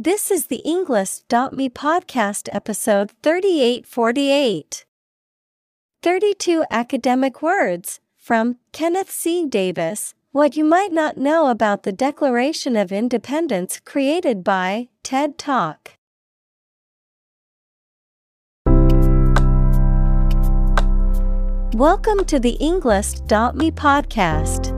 This is the Englist.me podcast episode 3848. 32 academic words from Kenneth C. Davis What You Might Not Know About the Declaration of Independence created by TED Talk. Welcome to the Englist.me podcast.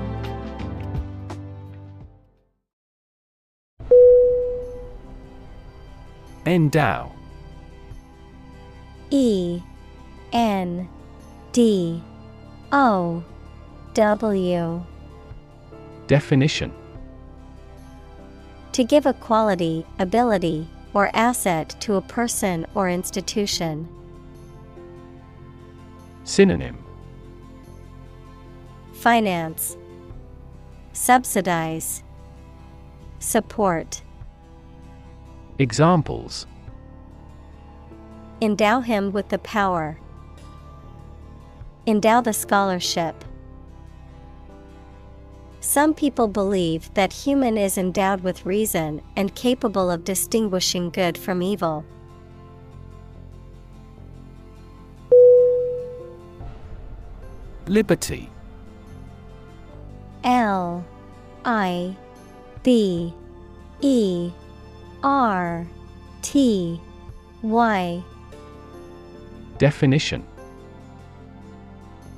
Endow. E N D O W. Definition. To give a quality, ability, or asset to a person or institution. Synonym. Finance. Subsidize. Support Examples Endow him with the power. Endow the scholarship. Some people believe that human is endowed with reason and capable of distinguishing good from evil. Liberty L I B E R T Y. Definition.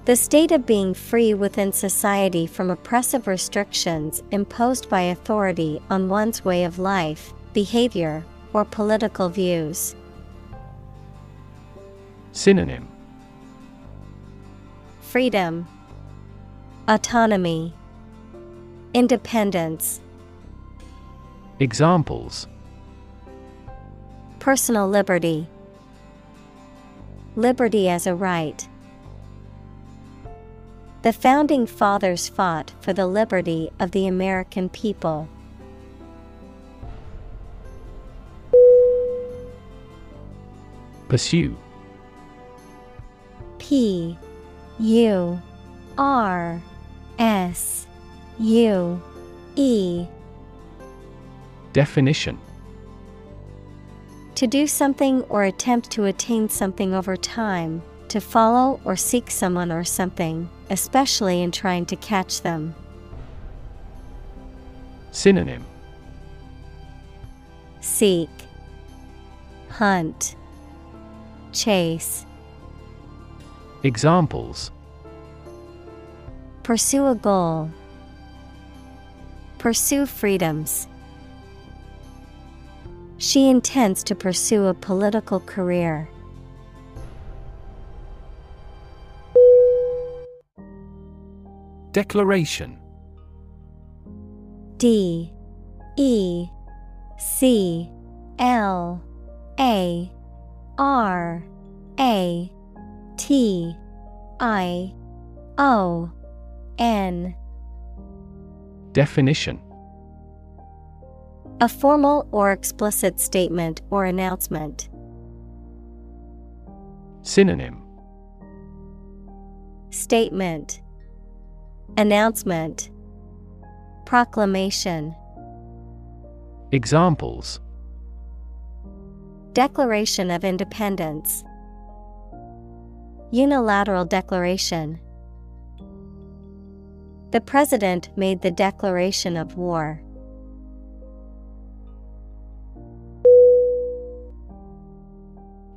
The state of being free within society from oppressive restrictions imposed by authority on one's way of life, behavior, or political views. Synonym. Freedom, Autonomy, Independence. Examples Personal liberty. Liberty as a right. The founding fathers fought for the liberty of the American people. Pursue P U R S U E Definition To do something or attempt to attain something over time, to follow or seek someone or something, especially in trying to catch them. Synonym Seek, Hunt, Chase. Examples Pursue a goal. Pursue freedoms. She intends to pursue a political career. Declaration. D. E. C. L. A. R. A. T. I. O. N. Definition A formal or explicit statement or announcement. Synonym. Statement. Announcement. Proclamation. Examples. Declaration of Independence. Unilateral Declaration. The President made the declaration of war.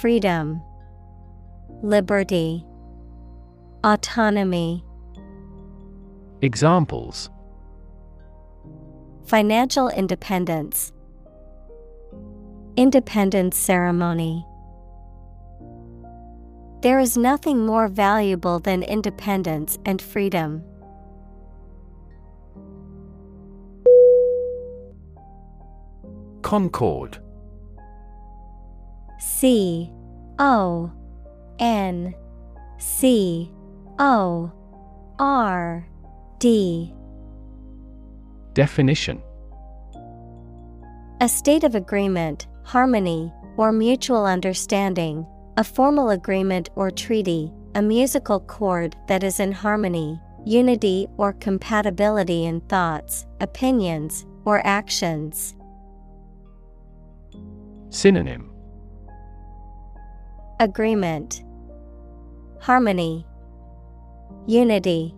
Freedom, Liberty, Autonomy. Examples Financial independence, Independence ceremony. There is nothing more valuable than independence and freedom. Concord C O N C O R D Definition A state of agreement, harmony, or mutual understanding, a formal agreement or treaty, a musical chord that is in harmony, unity or compatibility in thoughts, opinions, or actions. Synonym Agreement, Harmony, Unity.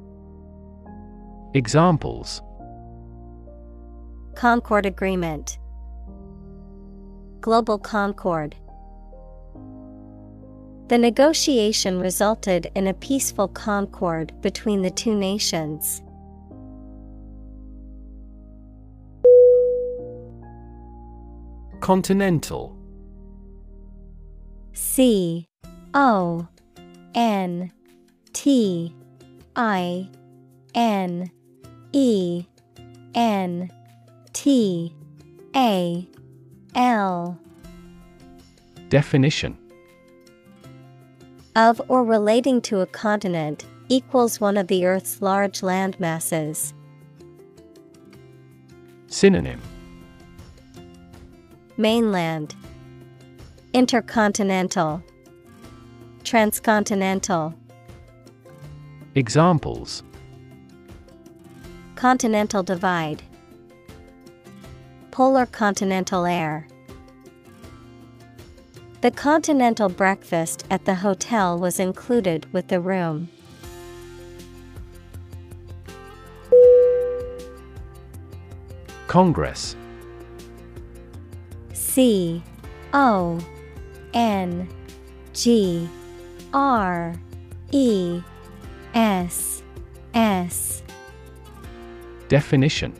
Examples Concord Agreement, Global Concord. The negotiation resulted in a peaceful concord between the two nations. Continental C O N T I N E N T A L Definition. Of or relating to a continent equals one of the Earth's large land masses. Synonym. Mainland Intercontinental Transcontinental. Examples. Continental Divide. Polar continental air. The continental breakfast at the hotel was included with the room. Congress. C O N G R E S S. Definition.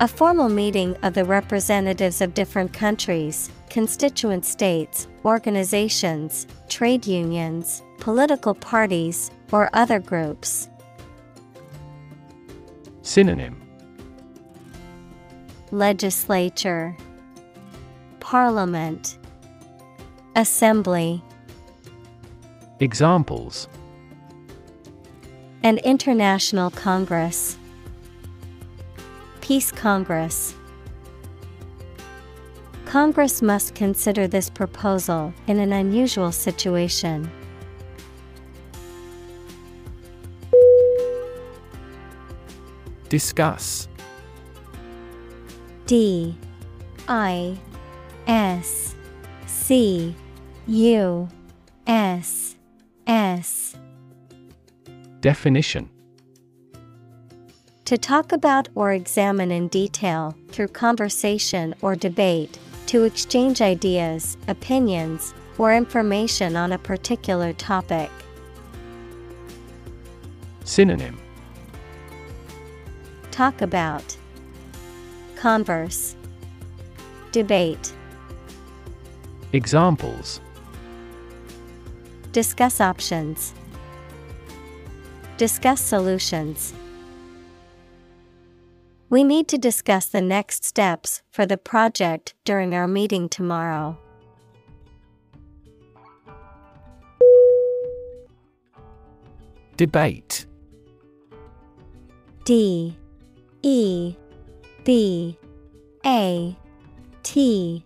A formal meeting of the representatives of different countries, constituent states, organizations, trade unions, political parties, or other groups. Synonym. Legislature Parliament. Assembly. Examples. An international congress. Peace Congress. Congress must consider this proposal in an unusual situation. Discuss. D I S C U S S. Definition. To talk about or examine in detail, through conversation or debate, to exchange ideas, opinions, or information on a particular topic. Synonym. Talk about. Converse. Debate Examples Discuss options. Discuss solutions. We need to discuss the next steps for the project during our meeting tomorrow. Debate D E B A T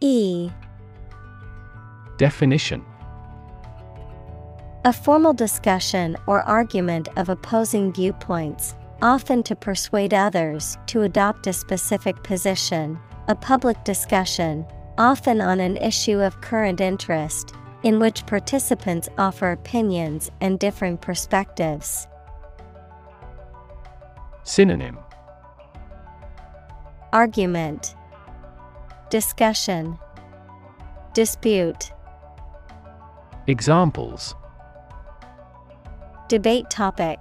E Definition A formal discussion or argument of opposing viewpoints, often to persuade others to adopt a specific position, a public discussion, often on an issue of current interest, in which participants offer opinions and differing perspectives. Synonym Argument. Discussion. Dispute Examples. Debate topic.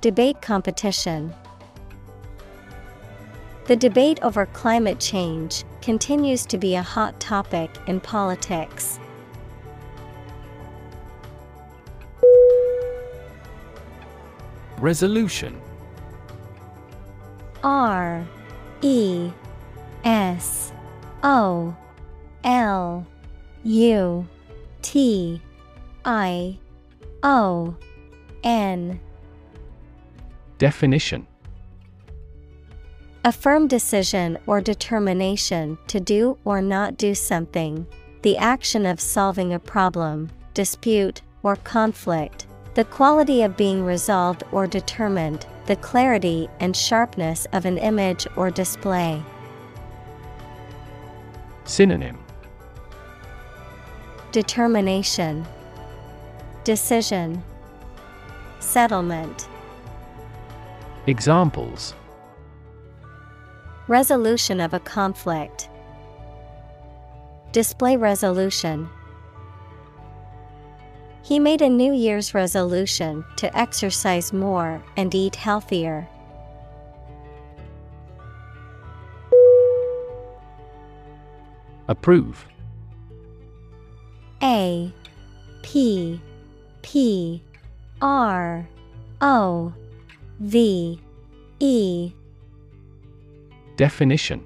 Debate competition. The debate over climate change continues to be a hot topic in politics. Resolution. R E S O L U T I O N. Definition. A firm decision or determination to do or not do something, the action of solving a problem, dispute, or conflict, the quality of being resolved or determined, the clarity and sharpness of an image or display. Synonym Determination, Decision, Settlement. Examples Resolution of a conflict. Display resolution. He made a New Year's resolution to exercise more and eat healthier. Approve A P P R O V E. Definition.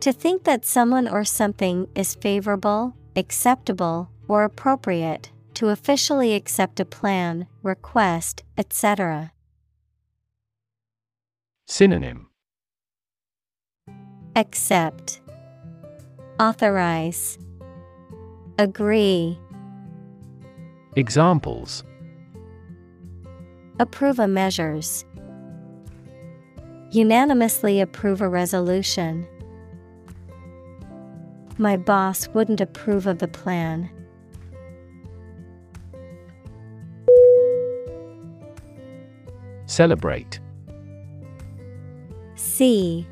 To think that someone or something is favorable, acceptable, or appropriate, to officially accept a plan, request, etc. Synonym. Accept, Authorize, Agree, Examples Approve a measures. Unanimously approve a resolution. My boss wouldn't approve of the plan. Celebrate C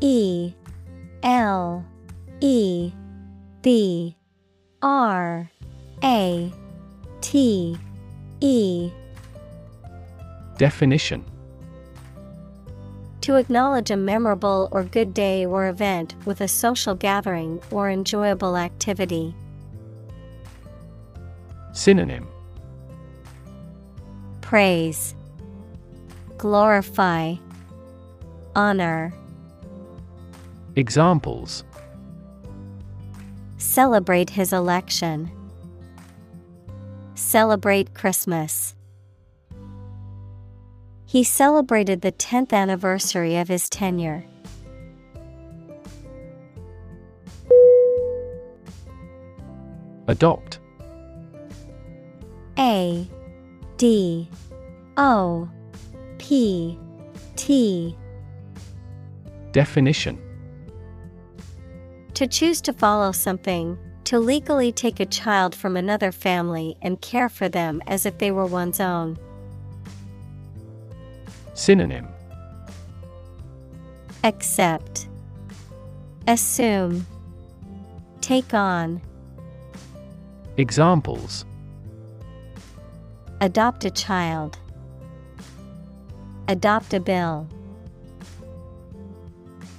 E L E B R A T E. Definition. To acknowledge a memorable or good day or event with a social gathering or enjoyable activity. Synonym. Praise, Glorify, Honor. Examples Celebrate his election. Celebrate Christmas. He celebrated the 10th anniversary of his tenure. Adopt A D O P T Definition To choose to follow something, to legally take a child from another family and care for them as if they were one's own. Synonym. Accept, Assume, Take on, Examples. Adopt a child, Adopt a bill.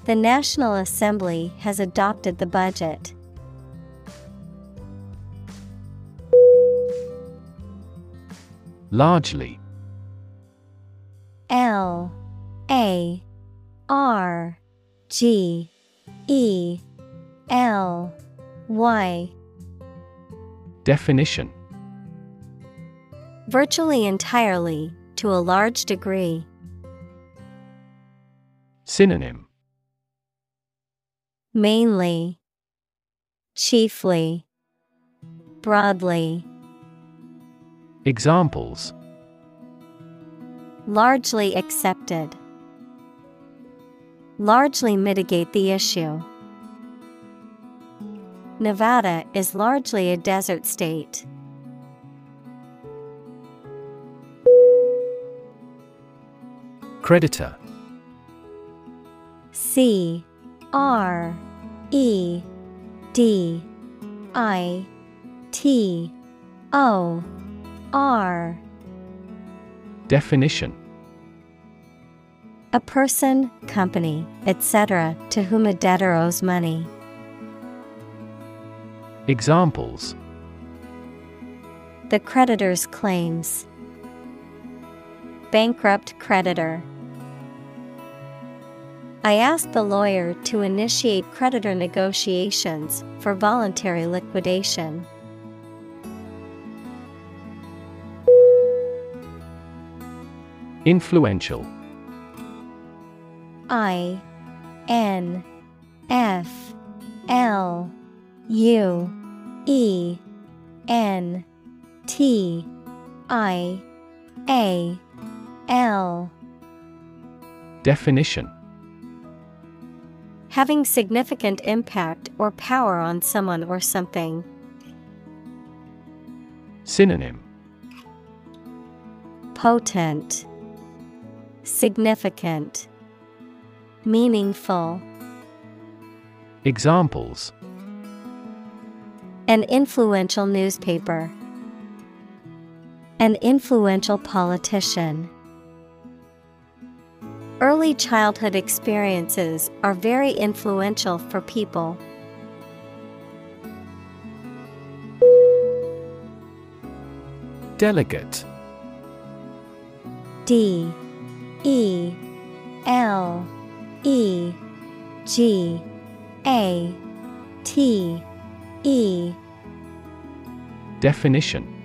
The National Assembly has adopted the budget. Largely L A R G E L Y Definition Virtually entirely, to a large degree. Synonym Mainly, Chiefly, Broadly. Examples Largely accepted. Largely mitigate the issue. Nevada is largely a desert state. Creditor C R E D I T O R Definition A person, company, etc., to whom a debtor owes money. Examples The creditor's claims. Bankrupt creditor. I asked the lawyer to initiate creditor negotiations for voluntary liquidation. Influential. I N F L U E N T I A L. Definition Having significant impact or power on someone or something. Synonym Potent, Significant, Meaningful. Examples An influential newspaper. An influential politician. Early childhood experiences are very influential for people. Delegate. D. E. L. E. G. A. T. E. Definition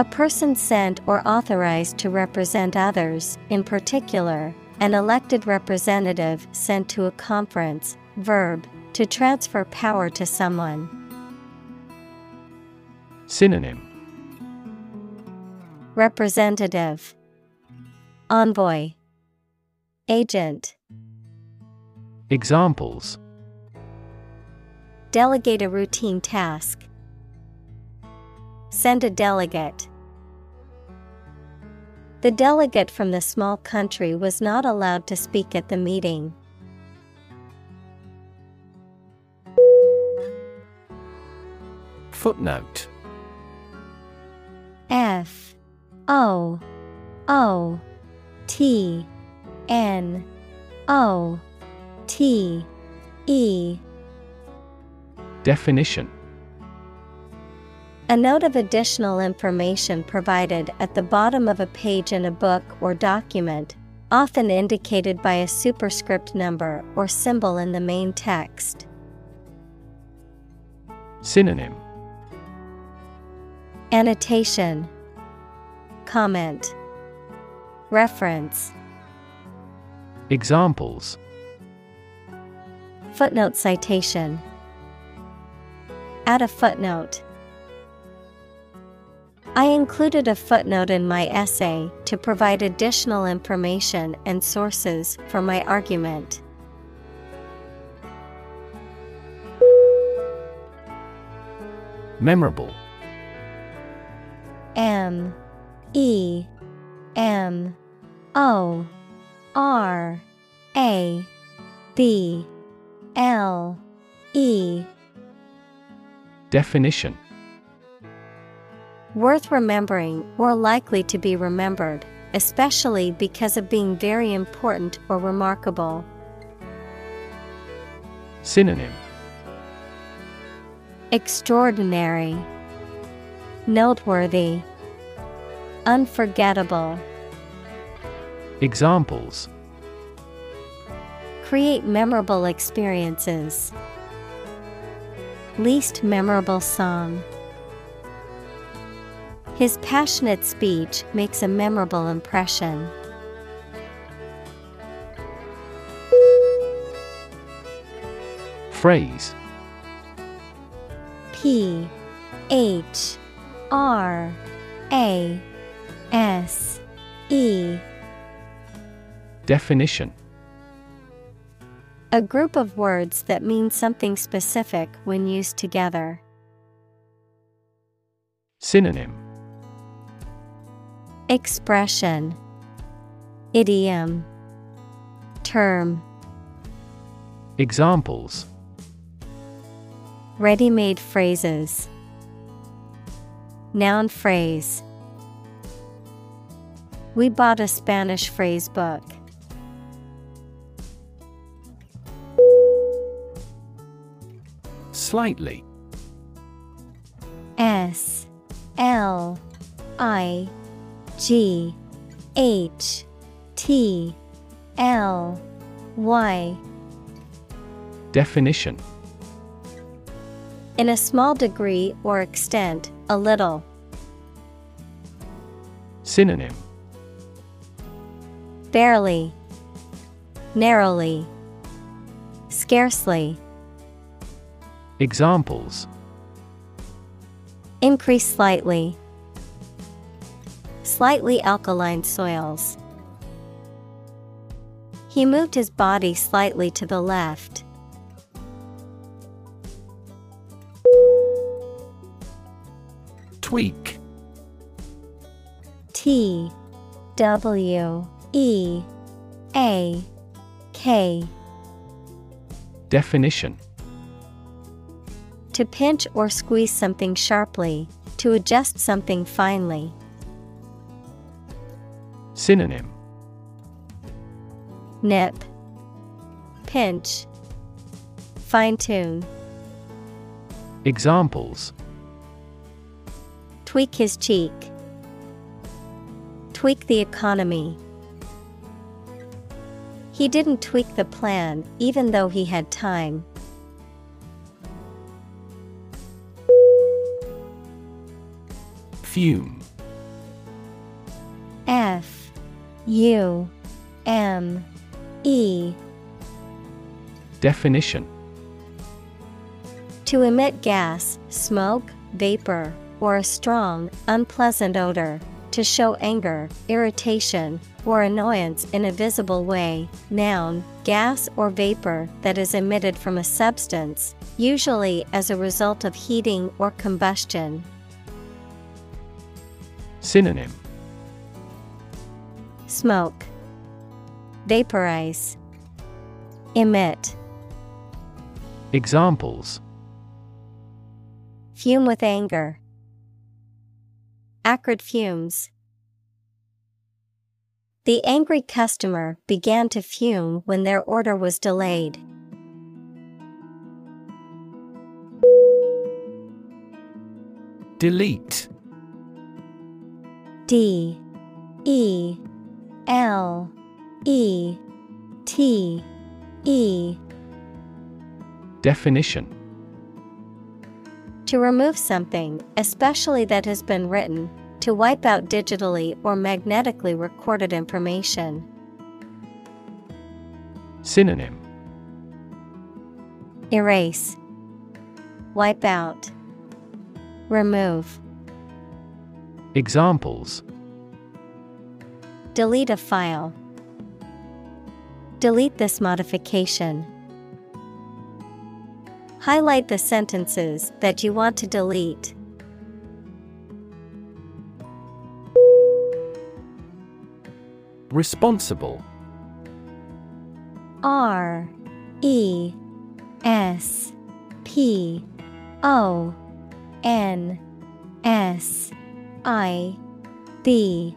A person sent or authorized to represent others, in particular, an elected representative sent to a conference, verb, to transfer power to someone. Synonym Representative Envoy Agent Examples Delegate a routine task. Send a delegate. The delegate from the small country was not allowed to speak at the meeting. Footnote. F. O. O. T. N. O. T. E. Definition A note of additional information provided at the bottom of a page in a book or document, often indicated by a superscript number or symbol in the main text. Synonym. Annotation. Comment. Reference. Examples. Footnote citation. Add a footnote. I included a footnote in my essay to provide additional information and sources for my argument. Memorable. M. E. M. O. R. A. B. L. E. Definition Worth remembering or likely to be remembered, especially because of being very important or remarkable. Synonym Extraordinary, Noteworthy, Unforgettable. Examples Create memorable experiences. Least memorable song. His passionate speech makes a memorable impression. Phrase P H R A S E Definition A group of words that mean something specific when used together. Synonym Expression Idiom Term Examples. Ready made phrases Noun phrase. We bought a Spanish phrase book. Slightly. S L I G H T L Y Definition In a small degree or extent, a little. Synonym Barely, narrowly, scarcely. Examples Increase slightly. Slightly alkaline soils. He moved his body slightly to the left. Tweak T W E A K Definition To pinch or squeeze something sharply, to adjust something finely. Synonym. Nip, pinch, fine tune, Examples. Tweak his cheek, tweak the economy. He didn't tweak the plan even though he had time. Fume U M E Definition To emit gas, smoke, vapor, or a strong, unpleasant odor, to show anger, irritation, or annoyance in a visible way. Noun, gas or vapor that is emitted from a substance, usually as a result of heating or combustion. Synonym Smoke, vaporize, emit, Examples fume with anger. Acrid fumes. The angry customer began to fume when their order was delayed. Delete D E L E T E. Definition. To remove something, especially that has been written, to wipe out digitally or magnetically recorded information. Synonym. Erase, wipe out, remove. Examples Delete a file. Delete this modification. Highlight the sentences that you want to delete. Responsible R E S P O N S I B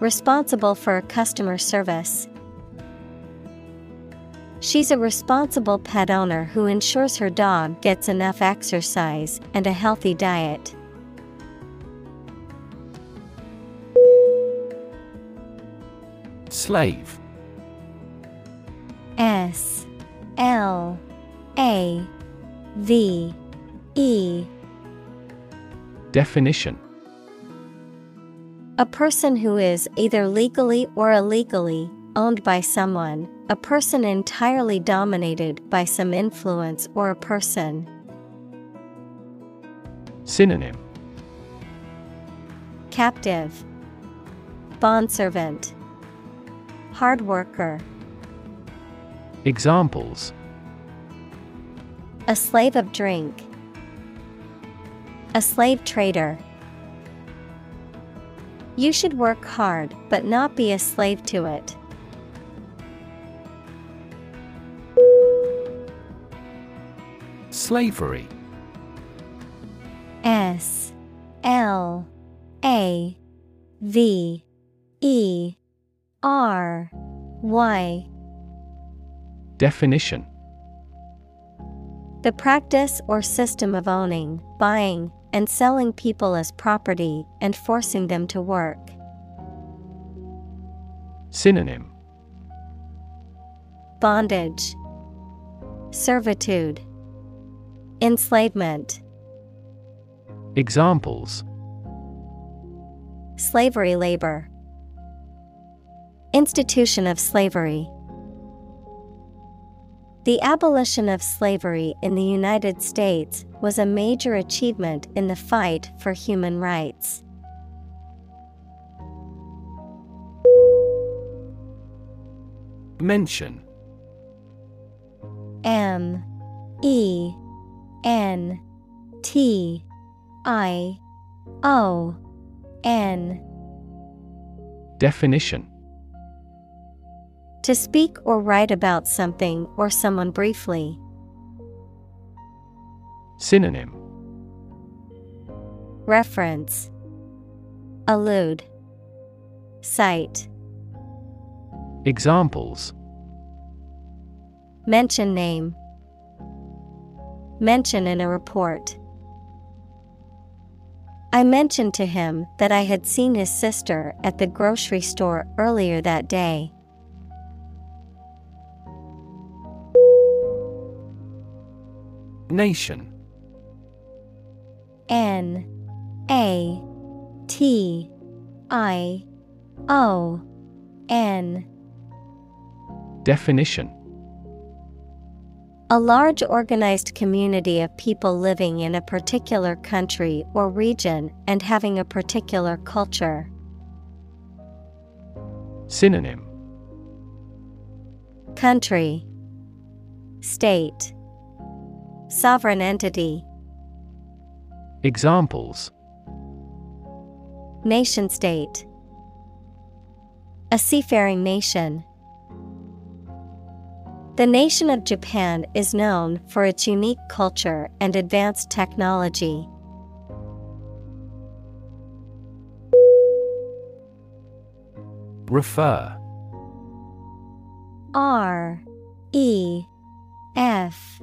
Responsible for customer service. She's a responsible pet owner who ensures her dog gets enough exercise and a healthy diet. Slave. S. L. A. V. E. Definition A person who is either legally or illegally owned by someone, a person entirely dominated by some influence or a person. Synonym. Captive. Bondservant. Hard worker. Examples. A slave of drink. A slave trader You should work hard but not be a slave to it. Slavery. S L A V E R Y. Definition. The practice or system of owning, buying, and selling people as property and forcing them to work. Synonym. Bondage, Servitude, Enslavement, Examples. Slavery labor, Institution of slavery. The abolition of slavery in the United States was a major achievement in the fight for human rights. Mention. M E N T I O N. Definition To speak or write about something or someone briefly. Synonym Reference Allude Cite Examples Mention name Mention in a report. I mentioned to him that I had seen his sister at the grocery store earlier that day. Nation. N A T I O N. Definition. A large organized community of people living in a particular country or region and having a particular culture. Synonym. Country. State Sovereign entity Examples Nation state A seafaring nation. The nation of Japan is known for its unique culture and advanced technology. Refer R E F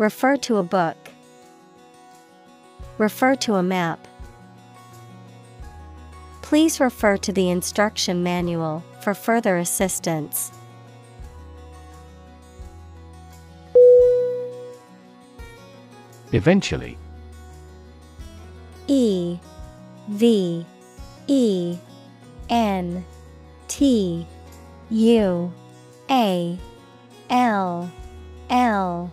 Refer to a book. Refer to a map. Please refer to the instruction manual for further assistance. Eventually E V E N T U A L L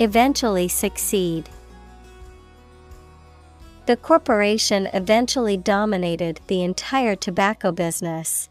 Eventually succeed. The corporation eventually dominated the entire tobacco business.